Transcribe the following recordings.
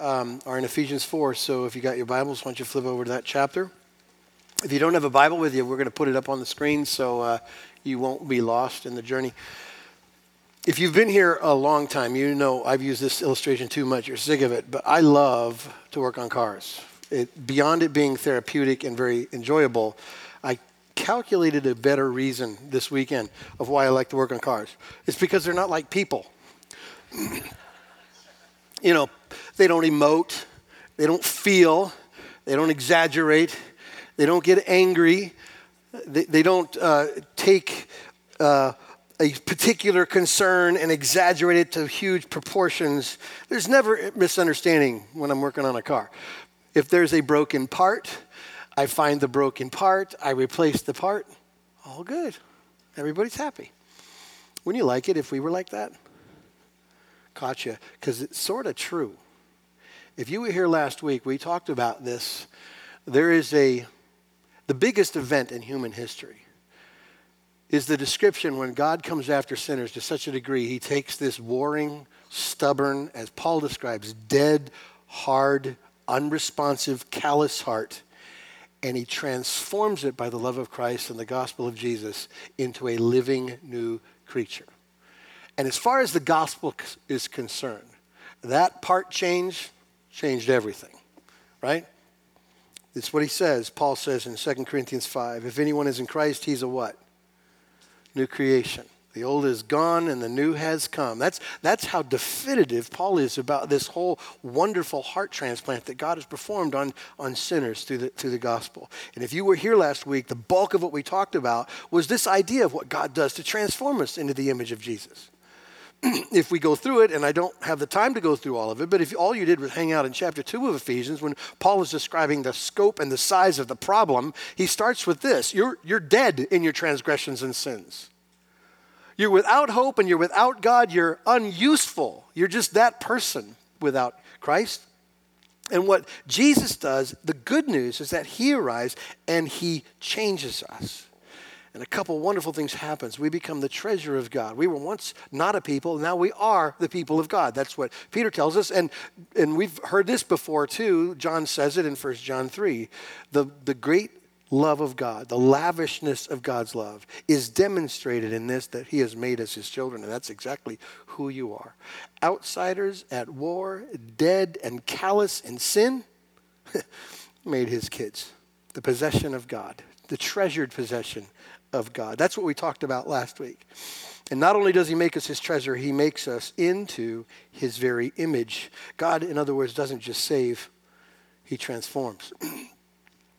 um, are in Ephesians 4. So if you got your Bibles, why don't you flip over to that chapter? If you don't have a Bible with you, we're going to put it up on the screen so uh, you won't be lost in the journey. If you've been here a long time, you know I've used this illustration too much. You're sick of it, but I love to work on cars. It, beyond it being therapeutic and very enjoyable, I calculated a better reason this weekend of why I like to work on cars. It's because they're not like people. you know, they don't emote, they don't feel, they don't exaggerate, they don't get angry, they, they don't uh, take. Uh, a particular concern and exaggerate it to huge proportions. There's never misunderstanding when I'm working on a car. If there's a broken part, I find the broken part, I replace the part, all good. Everybody's happy. Wouldn't you like it if we were like that? You, because it's sort of true. If you were here last week, we talked about this. There is a, the biggest event in human history is the description when God comes after sinners to such a degree, he takes this warring, stubborn, as Paul describes, dead, hard, unresponsive, callous heart, and he transforms it by the love of Christ and the gospel of Jesus into a living new creature. And as far as the gospel is concerned, that part change changed everything, right? It's what he says. Paul says in 2 Corinthians 5 if anyone is in Christ, he's a what? new creation. The old is gone and the new has come. That's, that's how definitive Paul is about this whole wonderful heart transplant that God has performed on, on sinners through the, through the gospel. And if you were here last week, the bulk of what we talked about was this idea of what God does to transform us into the image of Jesus. if we go through it, and I don't have the time to go through all of it, but if all you did was hang out in chapter 2 of Ephesians, when Paul is describing the scope and the size of the problem, he starts with this You're, you're dead in your transgressions and sins. You're without hope and you're without God. You're unuseful. You're just that person without Christ. And what Jesus does, the good news is that he arrives and he changes us. And a couple wonderful things happens. We become the treasure of God. We were once not a people, now we are the people of God. That's what Peter tells us. And, and we've heard this before too. John says it in 1 John 3. The, the great love of God, the lavishness of God's love, is demonstrated in this that He has made us His children, and that's exactly who you are. Outsiders at war, dead and callous in sin, made His kids, the possession of God, the treasured possession of God. That's what we talked about last week. And not only does he make us his treasure, he makes us into his very image. God, in other words, doesn't just save, he transforms.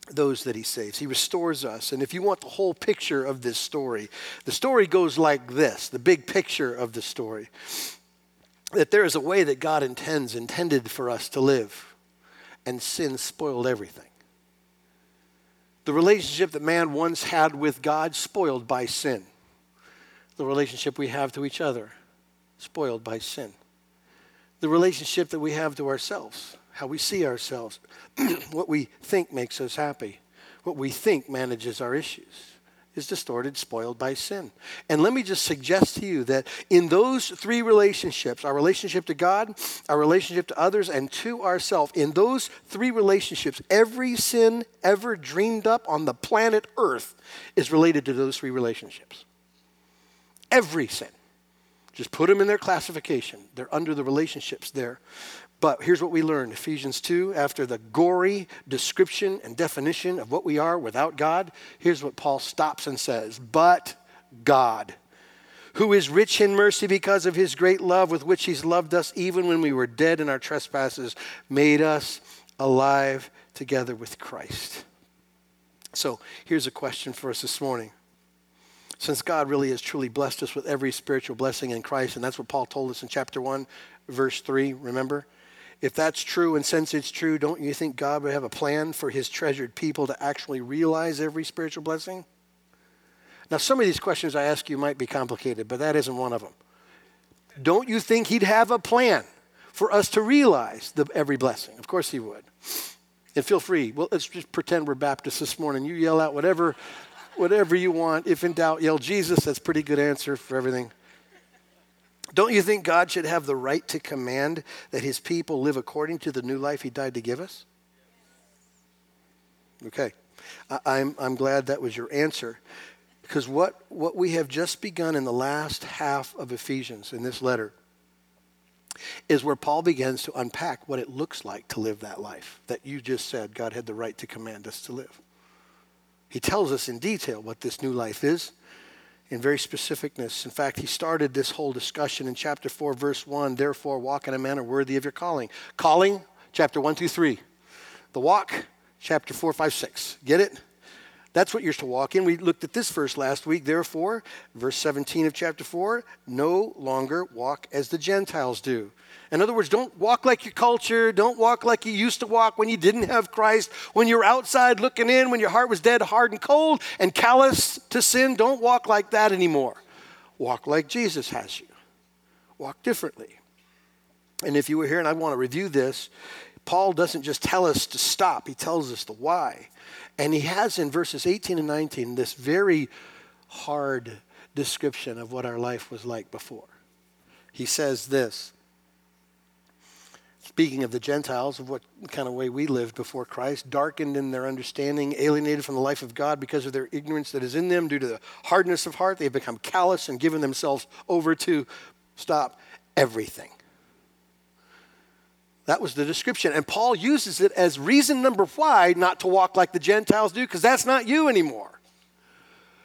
those that he saves. He restores us. And if you want the whole picture of this story, the story goes like this the big picture of the story that there is a way that God intends, intended for us to live, and sin spoiled everything. The relationship that man once had with God, spoiled by sin. The relationship we have to each other, spoiled by sin. The relationship that we have to ourselves, how we see ourselves, what we think makes us happy, what we think manages our issues is distorted, spoiled by sin. And let me just suggest to you that in those three relationships, our relationship to God, our relationship to others, and to ourselves, in those three relationships, every sin ever dreamed up on the planet Earth is related to those three relationships. Every sin. Just put them in their classification. They're under the relationships there. But here's what we learned Ephesians 2, after the gory description and definition of what we are without God, here's what Paul stops and says But God, who is rich in mercy because of his great love with which he's loved us, even when we were dead in our trespasses, made us alive together with Christ. So here's a question for us this morning. Since God really has truly blessed us with every spiritual blessing in Christ, and that's what Paul told us in chapter 1, verse 3, remember? If that's true, and since it's true, don't you think God would have a plan for his treasured people to actually realize every spiritual blessing? Now, some of these questions I ask you might be complicated, but that isn't one of them. Don't you think he'd have a plan for us to realize the, every blessing? Of course he would. And feel free. Well, let's just pretend we're Baptists this morning. You yell out whatever, whatever you want. If in doubt, yell Jesus. That's pretty good answer for everything. Don't you think God should have the right to command that his people live according to the new life he died to give us? Okay. I, am I'm glad that was your answer. Because what, what we have just begun in the last half of Ephesians in this letter is where Paul begins to unpack what it looks like to live that life that you just said God had the right to command us to live. He tells us in detail what this new life is in very specificness. In fact, he started this whole discussion in chapter 4, verse 1. Therefore, walk in a manner worthy of your calling. Calling, chapter 1 through 3. The walk, chapter 4, 5, 6. Get it? That's what you're to walk in. We looked at this verse last week. Therefore, verse 17 of chapter 4, no longer walk as the Gentiles do. In other words, don't walk like your culture. Don't walk like you used to walk when you didn't have Christ. When you were outside looking in, when your heart was dead, hard, and cold, and callous to sin. Don't walk like that anymore. Walk like Jesus has you. Walk differently. And if you were here and I want to review this, Paul doesn't just tell us to stop, he tells us the why. And he has in verses 18 and 19 this very hard description of what our life was like before. He says this speaking of the Gentiles, of what kind of way we lived before Christ, darkened in their understanding, alienated from the life of God because of their ignorance that is in them due to the hardness of heart. They've become callous and given themselves over to, stop, everything. That was the description. And Paul uses it as reason number why not to walk like the Gentiles do, because that's not you anymore.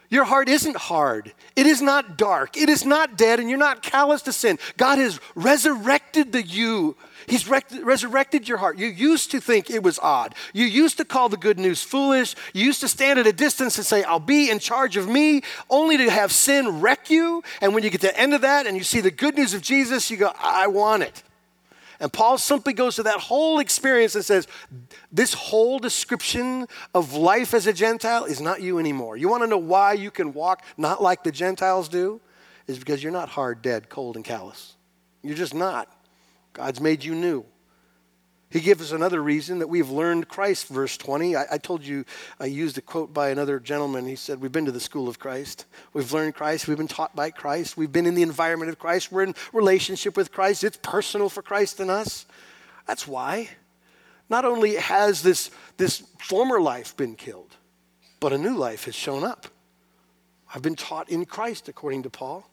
Your heart isn't hard. It is not dark. It is not dead, and you're not callous to sin. God has resurrected the you. He's resurrected your heart. You used to think it was odd. You used to call the good news foolish. You used to stand at a distance and say, I'll be in charge of me, only to have sin wreck you. And when you get to the end of that and you see the good news of Jesus, you go, I want it. And Paul simply goes to that whole experience and says, This whole description of life as a Gentile is not you anymore. You want to know why you can walk not like the Gentiles do? Is because you're not hard, dead, cold, and callous. You're just not. God's made you new. He gives us another reason that we've learned Christ, verse 20. I, I, told you, I used a quote by another gentleman. He said, We've been to the school of Christ. We've learned Christ. We've been taught by Christ. We've been in the environment of Christ. We're in relationship with Christ. It's personal for Christ and us. That's why. Not only has this, this former life been killed, but a new life has shown up. I've been taught in Christ, according to Paul.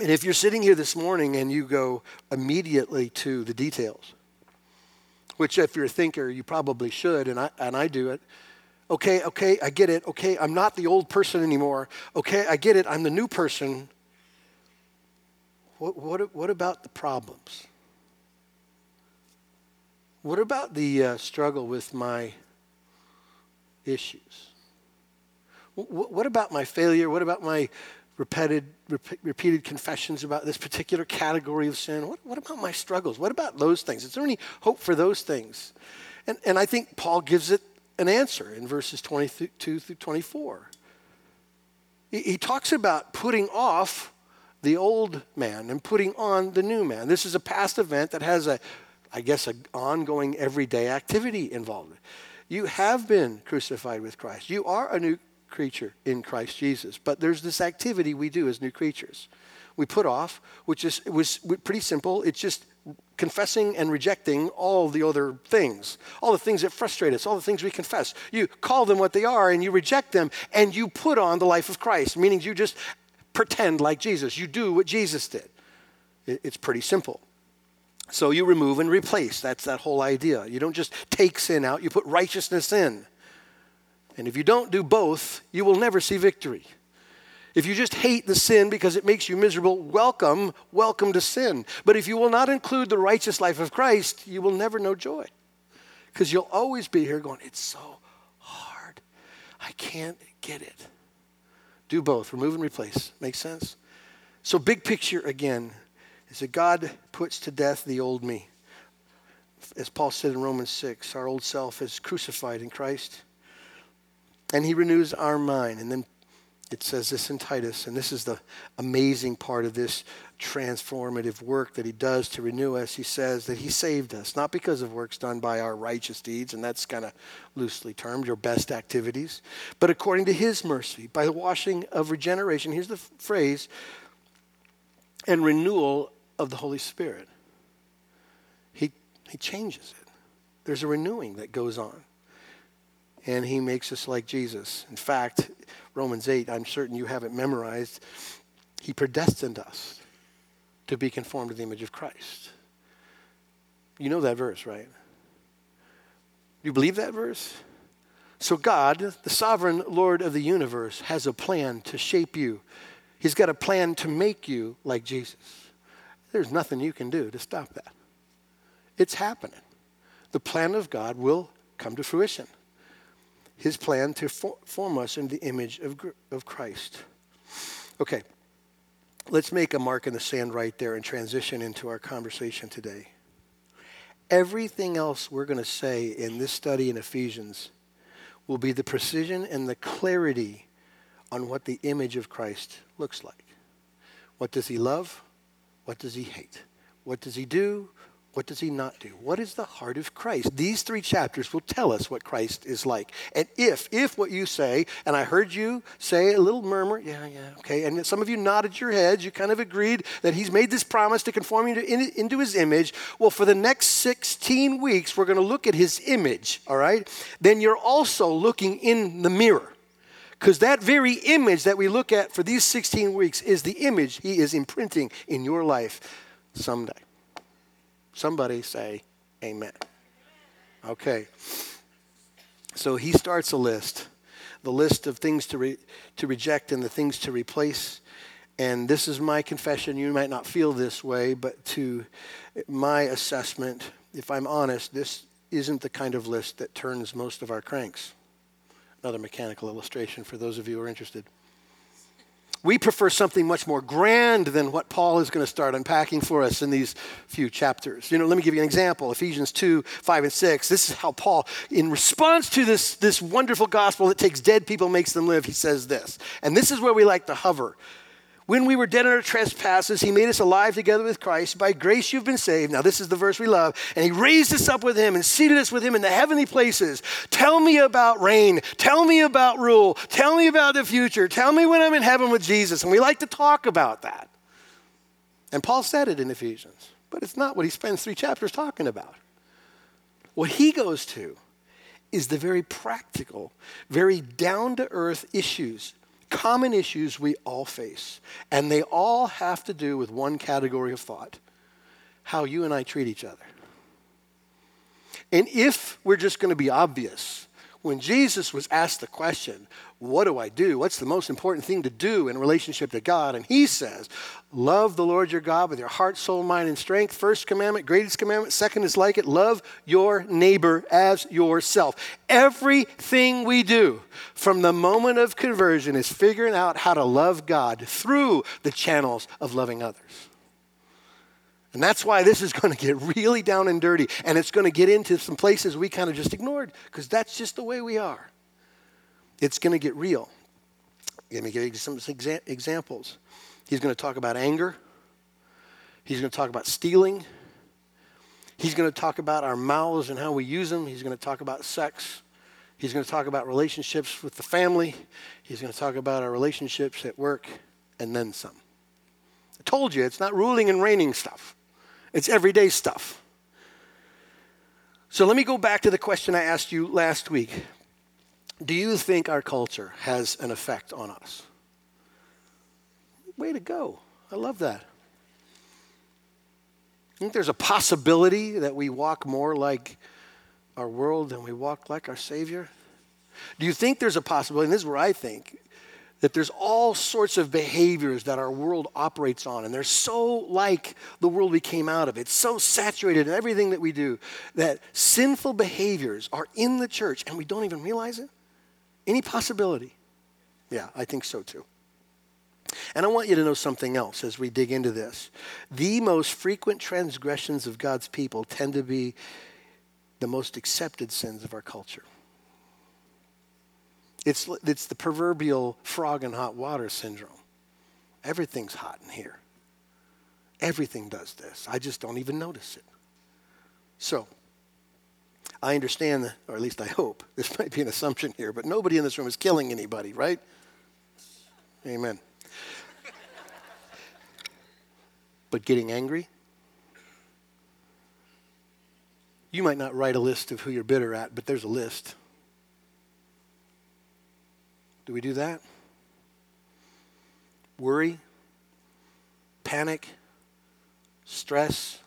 And if you're sitting here this morning and you go immediately to the details, which if you're a thinker, you probably should, and I, and I do it. Okay, okay, I get it. Okay, I'm not the old person anymore. Okay, I get it. I'm the new person. What, what, what about the problems? What about the uh, struggle with my issues? What, what about my failure? What about my repeated, rep- repeated confessions about this particular category of sin? What, what about my struggles? What about those things? Is there any hope for those things? And, and I think Paul gives it an answer in verses 22 through 24. He, he talks about putting off the old man and putting on the new man. This is a past event that has a, I guess, an ongoing everyday activity involved. You have been crucified with Christ. You are a new creature in Christ Jesus. But there's this activity we do as new creatures. We put off, which is it was pretty simple. It's just confessing and rejecting all the other things, all the things that frustrate us, all the things we confess. You call them what they are and you reject them and you put on the life of Christ, meaning you just pretend like Jesus. You do what Jesus did. It's pretty simple. So you remove and replace. That's that whole idea. You don't just take sin out, you put righteousness in. And if you don't do both, you will never see victory. If you just hate the sin because it makes you miserable, welcome, welcome to sin. But if you will not include the righteous life of Christ, you will never know joy. Because you'll always be here going, it's so hard. I can't get it. Do both, remove and replace. Makes sense? So, big picture again is that God puts to death the old me. As Paul said in Romans 6, our old self is crucified in Christ. And he renews our mind. And then it says this in Titus, and this is the amazing part of this transformative work that he does to renew us. He says that he saved us, not because of works done by our righteous deeds, and that's kind of loosely termed, your best activities, but according to his mercy, by the washing of regeneration. Here's the phrase and renewal of the Holy Spirit. He, he changes it. There's a renewing that goes on. And he makes us like Jesus. In fact, Romans 8, I'm certain you have it memorized. He predestined us to be conformed to the image of Christ. You know that verse, right? You believe that verse? So, God, the sovereign Lord of the universe, has a plan to shape you. He's got a plan to make you like Jesus. There's nothing you can do to stop that. It's happening. The plan of God will come to fruition. His plan to form us in the image of, of Christ. Okay, let's make a mark in the sand right there and transition into our conversation today. Everything else we're going to say in this study in Ephesians will be the precision and the clarity on what the image of Christ looks like. What does he love? What does he hate? What does he do? What does he not do? What is the heart of Christ? These three chapters will tell us what Christ is like. And if, if what you say, and I heard you say a little murmur, yeah, yeah, okay, and some of you nodded your heads, you kind of agreed that he's made this promise to conform you to, in, into his image. Well, for the next 16 weeks, we're going to look at his image, all right? Then you're also looking in the mirror. Because that very image that we look at for these 16 weeks is the image he is imprinting in your life someday. Somebody say amen. Okay. So he starts a list, the list of things to, re- to reject and the things to replace. And this is my confession. You might not feel this way, but to my assessment, if I'm honest, this isn't the kind of list that turns most of our cranks. Another mechanical illustration for those of you who are interested. We prefer something much more grand than what Paul is going to start unpacking for us in these few chapters. You know, let me give you an example Ephesians 2 5 and 6. This is how Paul, in response to this, this wonderful gospel that takes dead people, makes them live, he says this. And this is where we like to hover. When we were dead in our trespasses, he made us alive together with Christ. By grace you've been saved. Now, this is the verse we love. And he raised us up with him and seated us with him in the heavenly places. Tell me about reign. Tell me about rule. Tell me about the future. Tell me when I'm in heaven with Jesus. And we like to talk about that. And Paul said it in Ephesians, but it's not what he spends three chapters talking about. What he goes to is the very practical, very down to earth issues common issues we all face, and they all have to do with one category of thought how you and I treat each other. And if we're just going to be obvious, when Jesus was asked the question, What do I do? What's the most important thing to do in relationship to God? And he says, Love the Lord your God with your heart, soul, mind, and strength. First commandment, greatest commandment. Second is like it love your neighbor as yourself. Everything we do from the moment of conversion is figuring out how to love God through the channels of loving others. And that's why this is going to get really down and dirty. And it's going to get into some places we kind of just ignored because that's just the way we are. It's going to get real. Let me give you some exa- examples. He's going to talk about anger, he's going to talk about stealing, he's going to talk about our mouths and how we use them, he's going to talk about sex. He's going to talk about relationships with the family. He's going to talk about our relationships at work and then some. I told you, it's not ruling and reigning stuff. It's everyday stuff. So let me go back to the question I asked you last week. Do you think our culture has an effect on us? Way to go. I love that. I think there's a possibility that we walk more like our world than we walk like our Savior? Do you think there's a possibility, and this is where I think, that there's all sorts of behaviors that our world operates on, and they're so like the world we came out of. It's so saturated in everything that we do that sinful behaviors are in the church and we don't even realize it? Any possibility? Yeah, I think so too. And I want you to know something else as we dig into this. The most frequent transgressions of God's people tend to be the most accepted sins of our culture. It's, it's the proverbial frog in hot water syndrome. Everything's hot in here. Everything does this. I just don't even notice it. So, I understand, or at least I hope, this might be an assumption here, but nobody in this room is killing anybody, right? Amen. but getting angry? You might not write a list of who you're bitter at, but there's a list. Do we do that? Worry, panic, stress.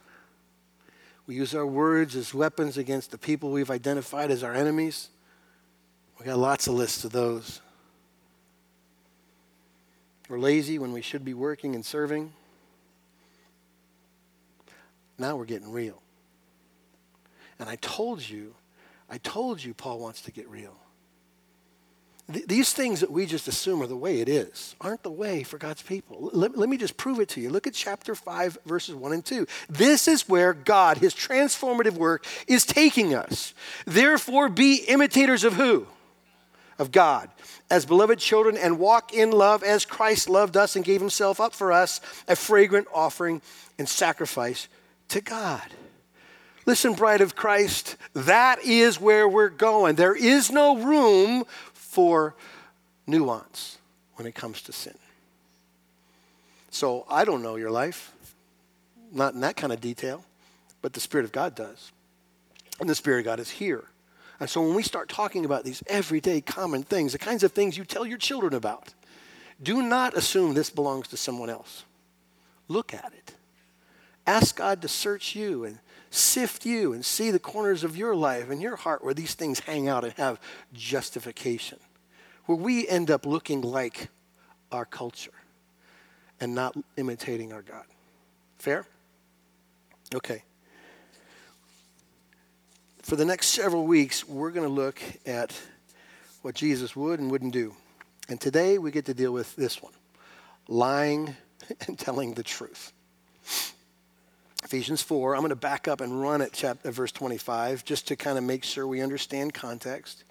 We use our words as weapons against the people we've identified as our enemies. We got lots of lists of those. We're lazy when we should be working and serving. Now we're getting real. And I told you, I told you Paul wants to get real. Th- these things that we just assume are the way it is aren't the way for God's people. Let, let me just prove it to you. Look at chapter 5, verses 1 and 2. This is where God, his transformative work, is taking us. Therefore, be imitators of who? Of God, as beloved children, and walk in love as Christ loved us and gave himself up for us, a fragrant offering and sacrifice to God. Listen, bride of Christ, that is where we're going. There is no room for nuance when it comes to sin. So I don't know your life, not in that kind of detail, but the Spirit of God does. And the Spirit of God is here. And so when we start talking about these everyday common things, the kinds of things you tell your children about, do not assume this belongs to someone else. Look at it. Ask God to search you and sift you and see the corners of your life and your heart where these things hang out and have justification. Where we end up looking like our culture and not imitating our God. Fair? Okay. For the next several weeks, we're going to look at what Jesus would and wouldn't do. And today we get to deal with this one lying and telling the truth. Ephesians 4. I'm going to back up and run at chapter, uh, verse 25 just to kind of make sure we understand context.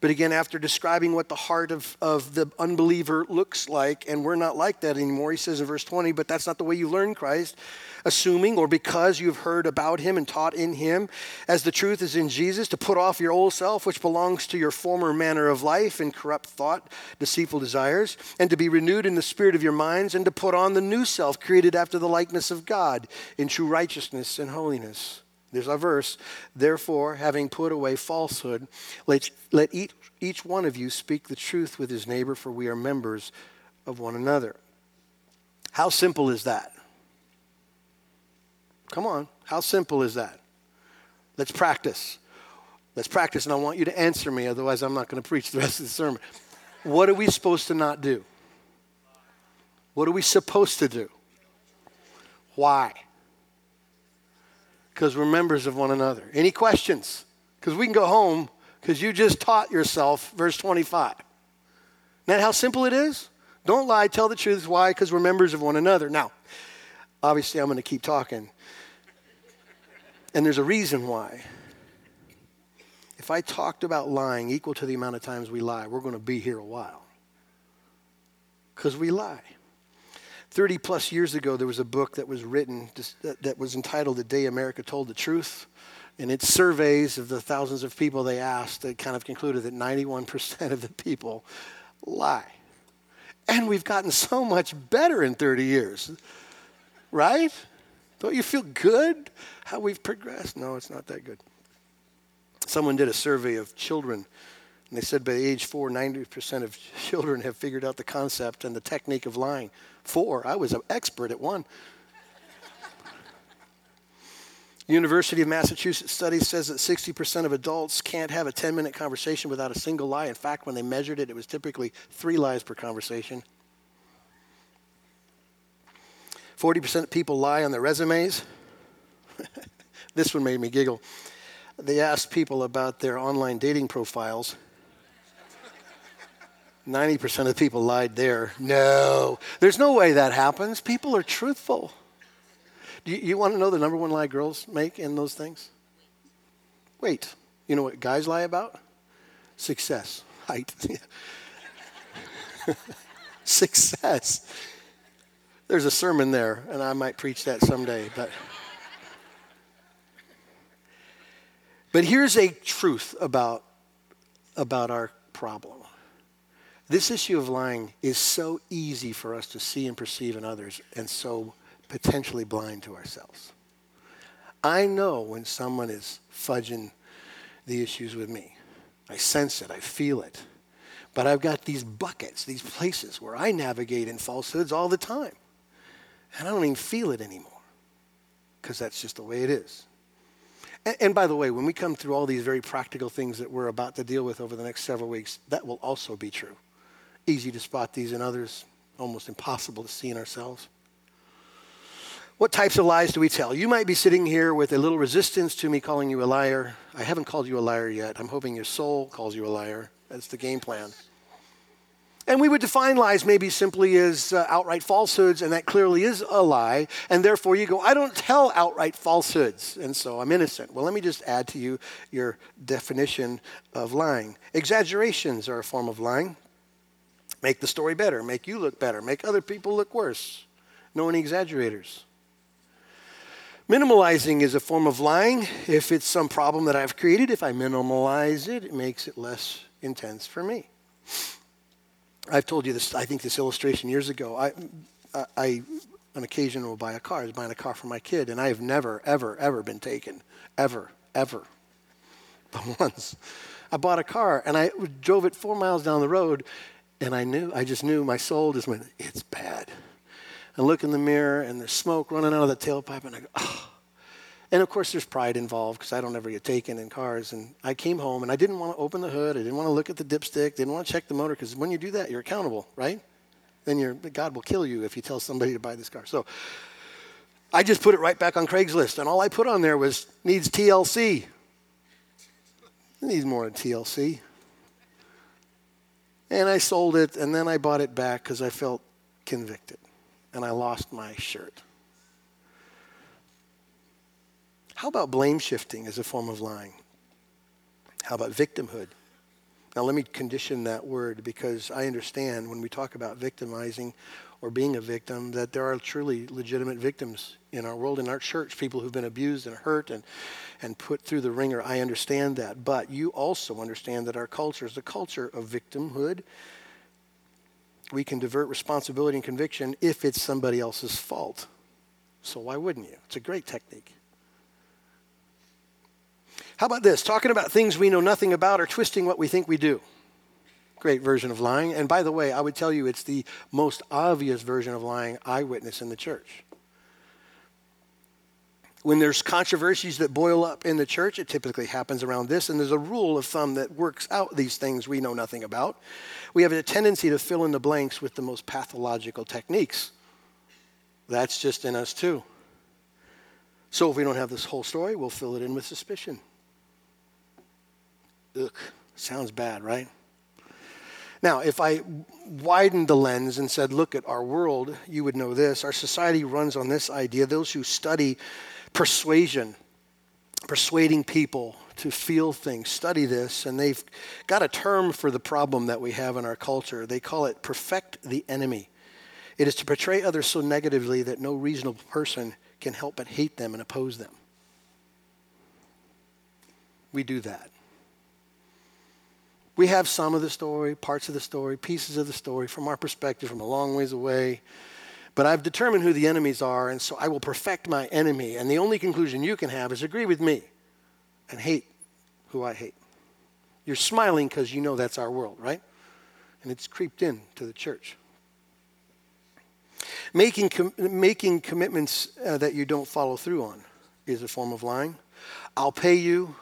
But again, after describing what the heart of, of the unbeliever looks like, and we're not like that anymore, he says in verse 20, but that's not the way you learn Christ, assuming or because you've heard about him and taught in him, as the truth is in Jesus, to put off your old self, which belongs to your former manner of life and corrupt thought, deceitful desires, and to be renewed in the spirit of your minds, and to put on the new self, created after the likeness of God, in true righteousness and holiness. There's our verse. Therefore, having put away falsehood, let, let each, each one of you speak the truth with his neighbor, for we are members of one another. How simple is that? Come on. How simple is that? Let's practice. Let's practice, and I want you to answer me, otherwise, I'm not going to preach the rest of the sermon. What are we supposed to not do? What are we supposed to do? Why? Because we're members of one another. Any questions? Because we can go home because you just taught yourself verse 25. Isn't that how simple it is? Don't lie, tell the truth. Why? Because we're members of one another. Now, obviously, I'm going to keep talking. And there's a reason why. If I talked about lying equal to the amount of times we lie, we're going to be here a while. Because we lie. 30 plus years ago, there was a book that was written that was entitled The Day America Told the Truth. And its surveys of the thousands of people they asked, they kind of concluded that 91% of the people lie. And we've gotten so much better in 30 years, right? Don't you feel good how we've progressed? No, it's not that good. Someone did a survey of children and they said by age four, 90% of children have figured out the concept and the technique of lying. Four, I was an expert at one. University of Massachusetts study says that 60% of adults can't have a 10 minute conversation without a single lie. In fact, when they measured it, it was typically three lies per conversation. 40% of people lie on their resumes. this one made me giggle. They asked people about their online dating profiles. 90% of the people lied there. No, there's no way that happens. People are truthful. Do you, you want to know the number one lie girls make in those things? Wait, you know what guys lie about? Success, height. Success. There's a sermon there, and I might preach that someday, but. But here's a truth about, about our problem. This issue of lying is so easy for us to see and perceive in others and so potentially blind to ourselves. I know when someone is fudging the issues with me. I sense it, I feel it. But I've got these buckets, these places where I navigate in falsehoods all the time. And I don't even feel it anymore because that's just the way it is. And, by the way, when we come through all these very practical things that we're about to deal with over the next several weeks, that will also be true. Easy to spot these in others, almost impossible to see in ourselves. What types of lies do we tell? You might be sitting here with a little resistance to me calling you a liar. I haven't called you a liar yet. I'm hoping your soul calls you a liar. That's the game plan. And we would define lies maybe simply as uh, outright falsehoods, and that clearly is a lie. And therefore, you go, I don't tell outright falsehoods, and so I'm innocent. Well, let me just add to you your definition of lying. Exaggerations are a form of lying. Make the story better, make you look better, make other people look worse. No any exaggerators? Minimalizing is a form of lying. If it's some problem that I've created, if I minimalize it, it makes it less intense for me. I've told you this, I think this illustration years ago. I, I, on occasion, will buy a car. I was buying a car for my kid, and I have never, ever, ever been taken. Ever, ever. But once, I bought a car, and I drove it four miles down the road, and I knew, I just knew my soul just went, it's bad and look in the mirror and there's smoke running out of the tailpipe and I go, oh. And of course, there's pride involved because I don't ever get taken in cars. And I came home and I didn't want to open the hood. I didn't want to look at the dipstick. Didn't want to check the motor because when you do that, you're accountable, right? Then you God will kill you if you tell somebody to buy this car. So I just put it right back on Craigslist. And all I put on there was needs TLC. It needs more than TLC. And I sold it and then I bought it back because I felt convicted and I lost my shirt. How about blame shifting as a form of lying? How about victimhood? Now, let me condition that word because I understand when we talk about victimizing or being a victim that there are truly legitimate victims in our world, in our church, people who've been abused and hurt and, and put through the wringer. I understand that. But you also understand that our culture is a culture of victimhood we can divert responsibility and conviction if it's somebody else's fault. So why wouldn't you? It's a great technique. How about this? Talking about things we know nothing about or twisting what we think we do. Great version of lying. And by the way, I would tell you it's the most obvious version of lying I witness in the church when there's controversies that boil up in the church, it typically happens around this, and there's a rule of thumb that works out these things we know nothing about. We have a tendency to fill in the blanks with the most pathological techniques. That's just in us too. So if we don't have this whole story, we'll fill it in with suspicion. Ugh, sounds bad, right? Now, if I widened the lens and said, look at our world, you would know this. Our society runs on this idea. Those who study persuasion, persuading people to feel things. Study this, and they've got a term for the problem that we have in our culture. They call it perfect the enemy. It is to portray others so negatively that no reasonable person can help but hate them and oppose them. We do that. We have some of the story, parts of the story, pieces of the story from our perspective from a long ways away. But I've determined who the enemies are, and so I will perfect my enemy. And the only conclusion you can have is agree with me and hate who I hate. You're smiling because you know that's our world, right? And it's creeped in to the church. Making, com- making commitments uh, that you don't follow through on is a form of lying. I'll pay you.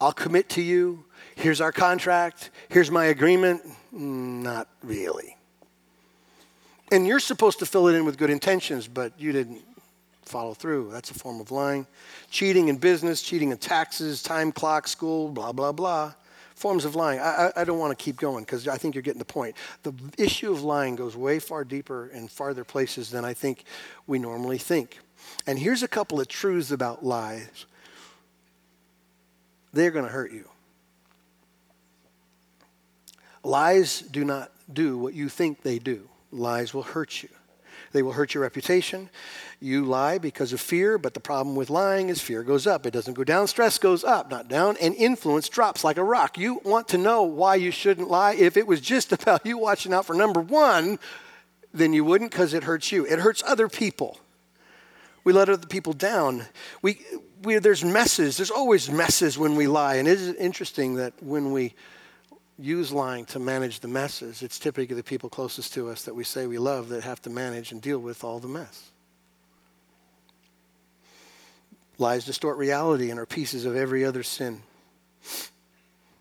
I'll commit to you. Here's our contract. Here's my agreement. Mm, not really. And you're supposed to fill it in with good intentions, but you didn't follow through. That's a form of lying. Cheating in business, cheating in taxes, time clock, school, blah, blah, blah. Forms of lying. I, I, I don't want to keep going because I think you're getting the point. The issue of lying goes way far deeper and farther places than I think we normally think. And here's a couple of truths about lies they're going to hurt you. Lies do not do what you think they do lies will hurt you. They will hurt your reputation. You lie because of fear, but the problem with lying is fear goes up. It doesn't go down. Stress goes up, not down. And influence drops like a rock. You want to know why you shouldn't lie. If it was just about you watching out for number one, then you wouldn't because it hurts you. It hurts other people. We let other people down. We, we, there's messes. There's always messes when we lie. And it is interesting that when we use lying to manage the messes, it's typically the people closest to us that we say we love that have to manage and deal with all the mess. Lies distort reality and are pieces of every other sin.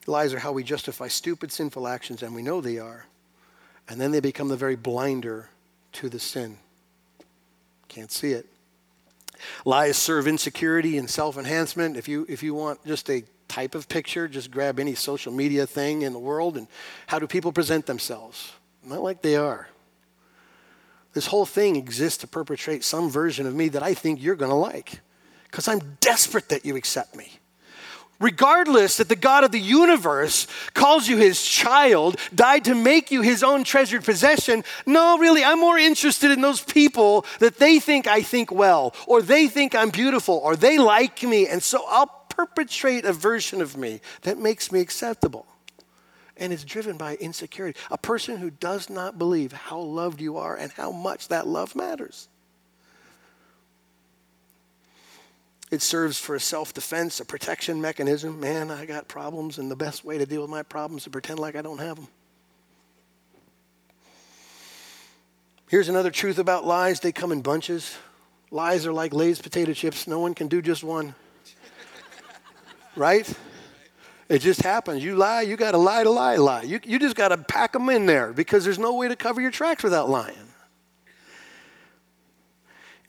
Lies are how we justify stupid, sinful actions, and we know they are. And then they become the very blinder to the sin. Can't see it. Lies serve insecurity and self enhancement. If you, if you want just a type of picture, just grab any social media thing in the world and how do people present themselves? Not like they are. This whole thing exists to perpetrate some version of me that I think you're going to like because I'm desperate that you accept me regardless that the God of the universe calls you his child, died to make you his own treasured possession. No, really, I'm more interested in those people that they think I think well, or they think I'm beautiful, or they like me. And so I'll perpetrate a version of me that makes me acceptable. And it's driven by insecurity. A person who does not believe how loved you are and how much that love matters. It serves for a self defense, a protection mechanism. Man, I got problems, and the best way to deal with my problems is to pretend like I don't have them. Here's another truth about lies they come in bunches. Lies are like Lay's potato chips, no one can do just one. Right? It just happens. You lie, you got to lie to lie, lie. You, you just got to pack them in there because there's no way to cover your tracks without lying.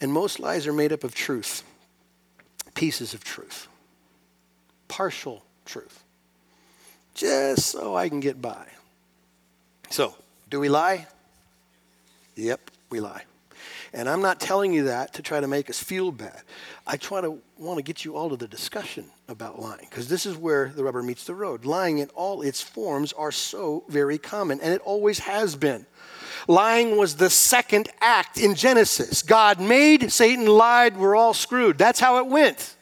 And most lies are made up of truth pieces of truth, partial truth, just so I can get by. So, do we lie? Yep, we lie. And I'm not telling you that to try to make us feel bad. I try to want to get you all to the discussion about lying because this is where the rubber meets the road. Lying in all its forms are so very common, and it always has been. Lying was the second act in Genesis. God made, Satan lied, we're all screwed. That's how it went.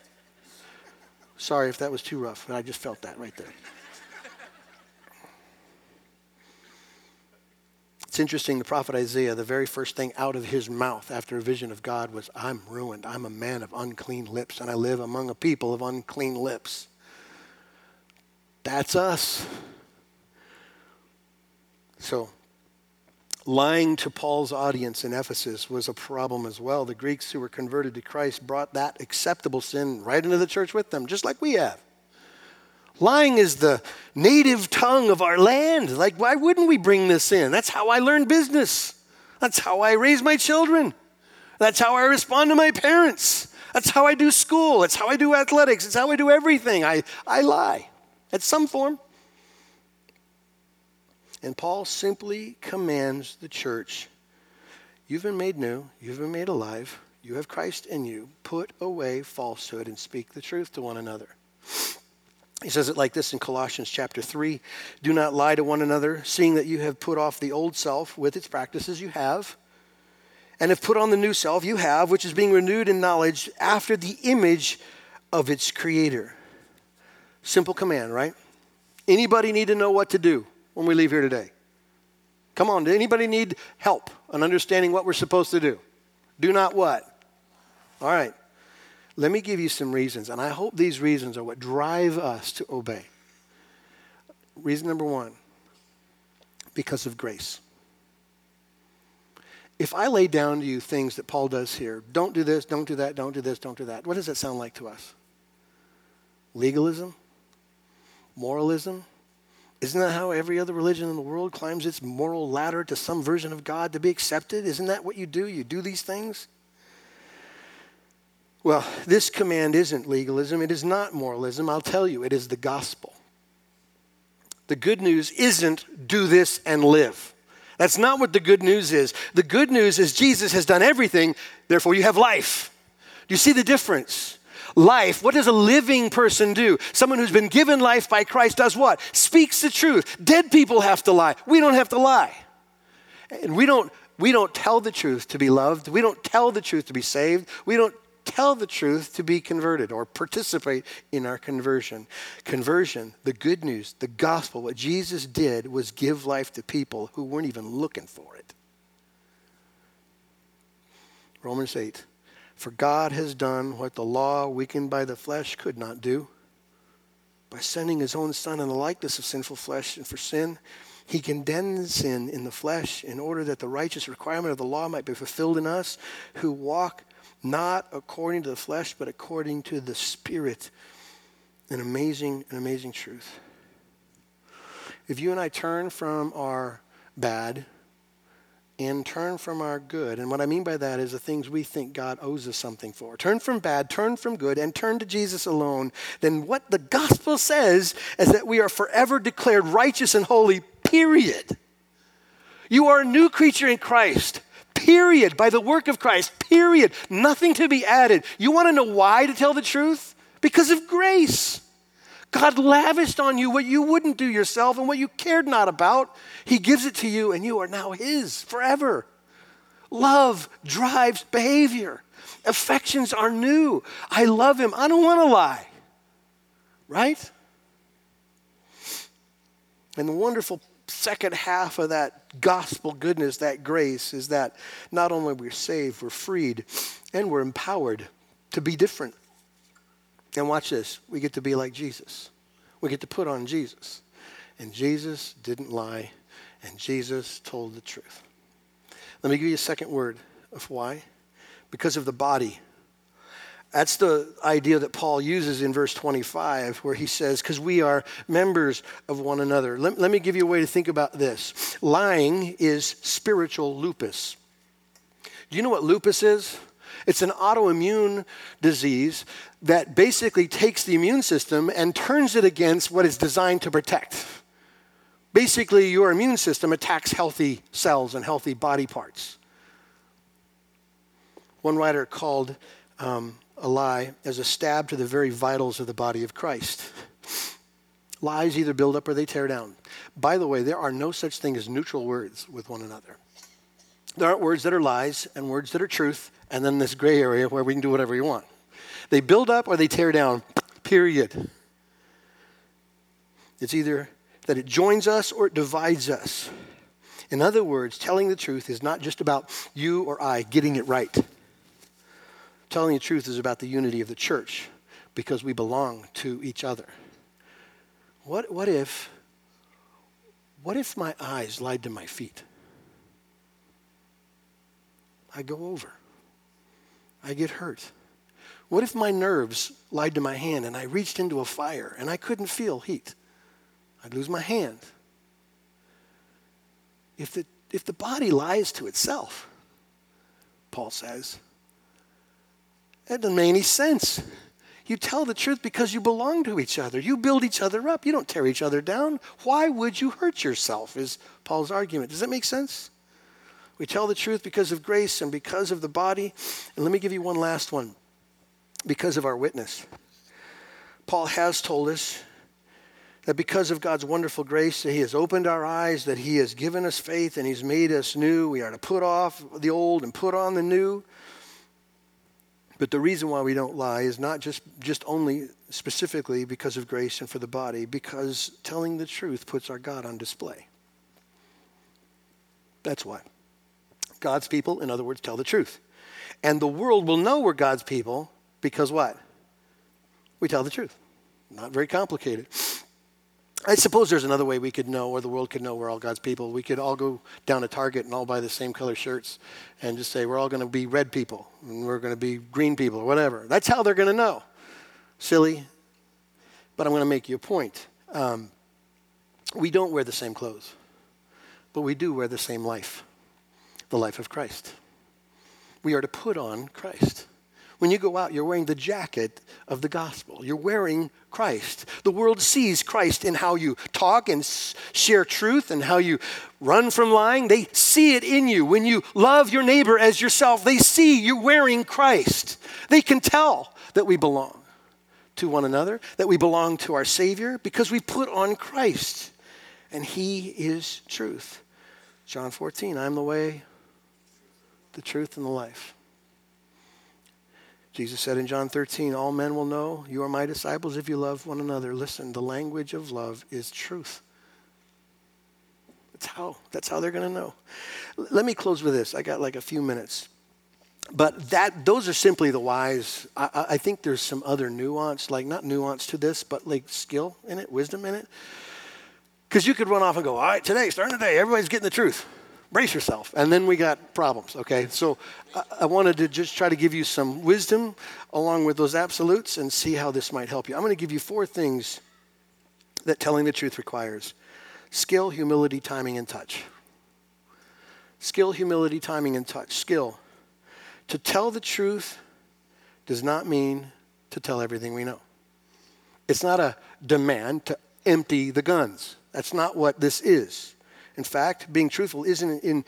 Sorry if that was too rough, but I just felt that right there. It's interesting, the prophet Isaiah, the very first thing out of his mouth after a vision of God was, I'm ruined. I'm a man of unclean lips, and I live among a people of unclean lips. That's us. So, Lying to Paul's audience in Ephesus was a problem as well. The Greeks who were converted to Christ brought that acceptable sin right into the church with them, just like we have. Lying is the native tongue of our land. Like, why wouldn't we bring this in? That's how I learn business. That's how I raise my children. That's how I respond to my parents. That's how I do school. That's how I do athletics. It's how I do everything. I, I lie at some form. And Paul simply commands the church You've been made new, you've been made alive, you have Christ in you. Put away falsehood and speak the truth to one another. He says it like this in Colossians chapter 3 Do not lie to one another, seeing that you have put off the old self with its practices you have, and have put on the new self you have, which is being renewed in knowledge after the image of its creator. Simple command, right? Anybody need to know what to do? when we leave here today? Come on, does anybody need help on understanding what we're supposed to do? Do not what? All right. Let me give you some reasons, and I hope these reasons are what drive us to obey. Reason number one because of grace. If I lay down to you things that Paul does here, don't do this, don't do that, don't do this, don't do that, what does that sound like to us? Legalism? Moralism? Isn't that how every other religion in the world climbs its moral ladder to some version of God to be accepted? Isn't that what you do? You do these things? Well, this command isn't legalism. It is not moralism. I'll tell you, it is the gospel. The good news isn't do this and live. That's not what the good news is. The good news is Jesus has done everything, therefore, you have life. Do you see the difference? life, what does a living person do? Someone who's been given life by Christ does what? Speaks the truth. Dead people have to lie. We don't have to lie. And we don't, we don't tell the truth to be loved. We don't tell the truth to be saved. We don't tell the truth to be converted or participate in our conversion. Conversion, the good news, the gospel, what Jesus did was give life to people who weren't even looking for it. Romans 8. For God has done what the law, weakened by the flesh, could not do. By sending his own Son in the likeness of sinful flesh and for sin, he condemned sin in the flesh in order that the righteous requirement of the law might be fulfilled in us who walk not according to the flesh, but according to the Spirit. An amazing, an amazing truth. If you and I turn from our bad and turn from our good, and what I mean by that is the things we think God owes us something for, turn from bad, turn from good, and turn to Jesus alone, then what the gospel says is that we are forever declared righteous and holy, period. You are a new creature in Christ. Period. By the work of Christ. Period. Nothing to be added. You want to know why to tell the truth? Because of grace. God lavished on you what you wouldn't do yourself and what you cared not about. He gives it to you, and you are now His forever. Love drives behavior. Affections are new. I love Him. I don't want to lie. Right? And the wonderful second half of that gospel goodness, that grace, is that not only we're saved, we're freed, and we're empowered to be different. And watch this we get to be like Jesus. We get to put on Jesus. And Jesus didn't lie, and Jesus told the truth. Let me give you a second word of why. Because of the body. That's the idea that Paul uses in verse 25, where he says, because we are members of one another. Let, let me give you a way to think about this. Lying is spiritual lupus. Do you know what lupus is? It's an autoimmune disease that basically takes the immune system and turns it against what it's designed to protect. Basically, your immune system attacks healthy cells and healthy body parts. One writer called um, a lie as a stab to the very vitals of the body of Christ. Lies either build up or they tear down. By the way, there are no such thing as neutral words with one another. There aren't words that are lies and words that are truth, and then this gray area where we can do whatever we want. They build up or they tear down, period. It's either that it joins us or it divides us. In other words, telling the truth is not just about you or I getting it right. Telling the truth is about the unity of the church because we belong to each other. What, what if what if my eyes lied to my feet? I go over. I get hurt. What if my nerves lied to my hand and I reached into a fire and I couldn't feel heat? I'd lose my hand. If the, if the body lies to itself, Paul says, that doesn't make any sense. You tell the truth because you belong to each other. You build each other up. You don't tear each other down. Why would you hurt yourself? Is Paul's argument. Does that make sense? We tell the truth because of grace and because of the body. And let me give you one last one because of our witness. Paul has told us that because of God's wonderful grace, that He has opened our eyes, that He has given us faith, and He's made us new. We are to put off the old and put on the new. But the reason why we don't lie is not just, just only specifically because of grace and for the body, because telling the truth puts our God on display. That's why. God's people, in other words, tell the truth. And the world will know we're God's people because what? We tell the truth. Not very complicated. I suppose there's another way we could know, or the world could know we're all God's people. We could all go down to Target and all buy the same color shirts and just say we're all going to be red people and we're going to be green people or whatever. That's how they're going to know. Silly, but I'm going to make you a point. Um, we don't wear the same clothes, but we do wear the same life the life of Christ. We are to put on Christ. When you go out, you're wearing the jacket of the gospel. You're wearing Christ. The world sees Christ in how you talk and share truth and how you run from lying. They see it in you. When you love your neighbor as yourself, they see you're wearing Christ. They can tell that we belong to one another, that we belong to our Savior because we put on Christ and He is truth. John 14, I'm the way, the truth, and the life. Jesus said in John 13, All men will know you are my disciples if you love one another. Listen, the language of love is truth. That's how, that's how they're going to know. Let me close with this. I got like a few minutes. but that those are simply the whys. I, I think there's some other nuance, like not nuance to this, but like skill in it, wisdom in it. Because you could run off and go, all right, today, starting today, everybody's getting the truth. Brace yourself. And then we got problems, okay? So I, wanted to just try to give you some wisdom along with those absolutes and see how this might help you. I'm going to give you four things that telling the truth requires skill, humility, timing, and touch. Skill, humility, timing, and touch. Skill. To tell the truth does not mean to tell everything we know. It's not a demand to empty the guns. That's not what this is. In fact, being truthful isn't in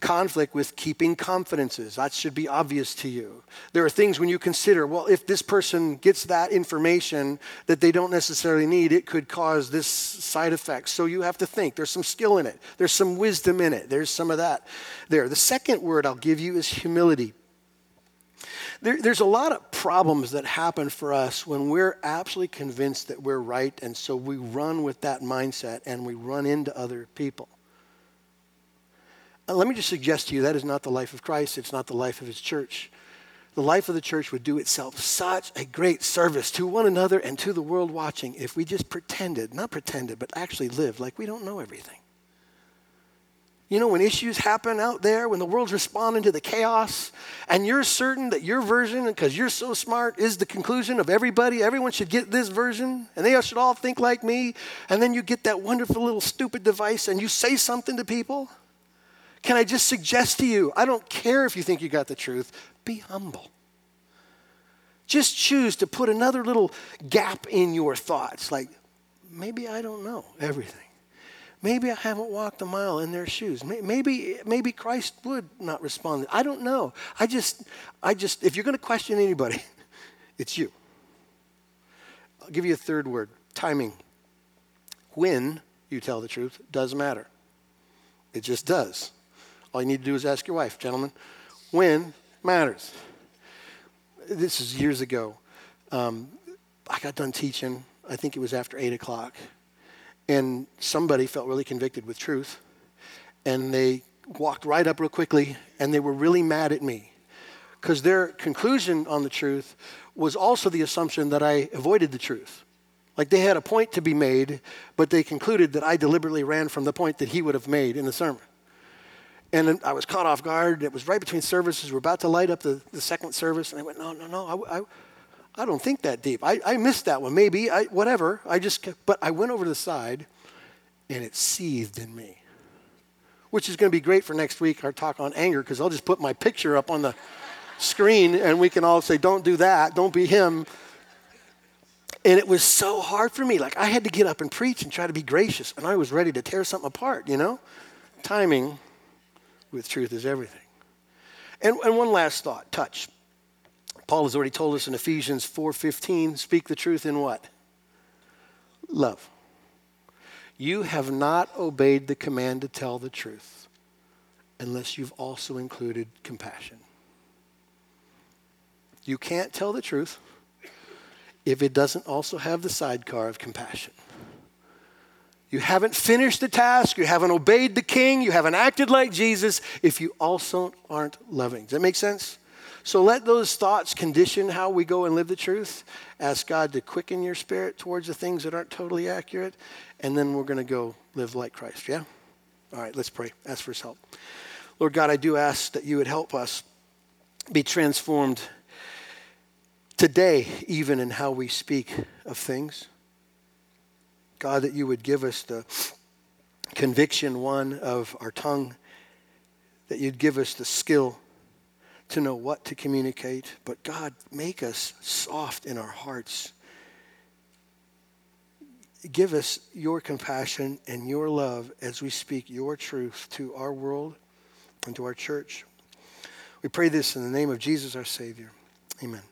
conflict with keeping confidences. That should be obvious to you. There are things when you consider, well, if this person gets that information that they don't necessarily need, it could cause this side effect. So you have to think. There's some skill in it, there's some wisdom in it, there's some of that there. The second word I'll give you is humility. There, there's a lot of problems that happen for us when we're absolutely convinced that we're right, and so we run with that mindset and we run into other people. And let me just suggest to you that is not the life of Christ, it's not the life of his church. The life of the church would do itself such a great service to one another and to the world watching if we just pretended, not pretended, but actually lived like we don't know everything. You know, when issues happen out there, when the world's responding to the chaos, and you're certain that your version, because you're so smart, is the conclusion of everybody, everyone should get this version, and they should all think like me, and then you get that wonderful little stupid device and you say something to people. Can I just suggest to you, I don't care if you think you got the truth, be humble. Just choose to put another little gap in your thoughts, like, maybe I don't know everything. Maybe I haven't walked a mile in their shoes. Maybe, maybe Christ would not respond. I don't know. I just, I just, if you're going to question anybody, it's you. I'll give you a third word timing. When you tell the truth does matter. It just does. All you need to do is ask your wife, gentlemen. When matters. This is years ago. Um, I got done teaching. I think it was after 8 o'clock and somebody felt really convicted with truth. And they walked right up real quickly and they were really mad at me because their conclusion on the truth was also the assumption that I avoided the truth. Like they had a point to be made, but they concluded that I deliberately ran from the point that he would have made in the sermon. And I was caught off guard. It was right between services. We're about to light up the, the second service. And I went, no, no, no. I, I, I don't think that deep. I, I missed that one, maybe, I, whatever. I just, but I went over to the side and it seethed in me, which is going to be great for next week, our talk on anger, because I'll just put my picture up on the screen and we can all say, don't do that, don't be him. And it was so hard for me. Like I had to get up and preach and try to be gracious, and I was ready to tear something apart, you know? Timing with truth is everything. And, and one last thought touch. Paul has already told us in Ephesians 4:15, speak the truth in what? Love. You have not obeyed the command to tell the truth unless you've also included compassion. You can't tell the truth if it doesn't also have the sidecar of compassion. You haven't finished the task, you haven't obeyed the king, you haven't acted like Jesus if you also aren't loving. Does that make sense? So let those thoughts condition how we go and live the truth. Ask God to quicken your spirit towards the things that aren't totally accurate, and then we're going to go live like Christ. Yeah? All right, let's pray. Ask for his help. Lord God, I do ask that you would help us be transformed today, even in how we speak of things. God, that you would give us the conviction, one, of our tongue, that you'd give us the skill to know what to communicate. But God, make us soft in our hearts. Give us your compassion and your love as we speak your truth to our world and to our church. We pray this in the name of Jesus, our Savior. Amen.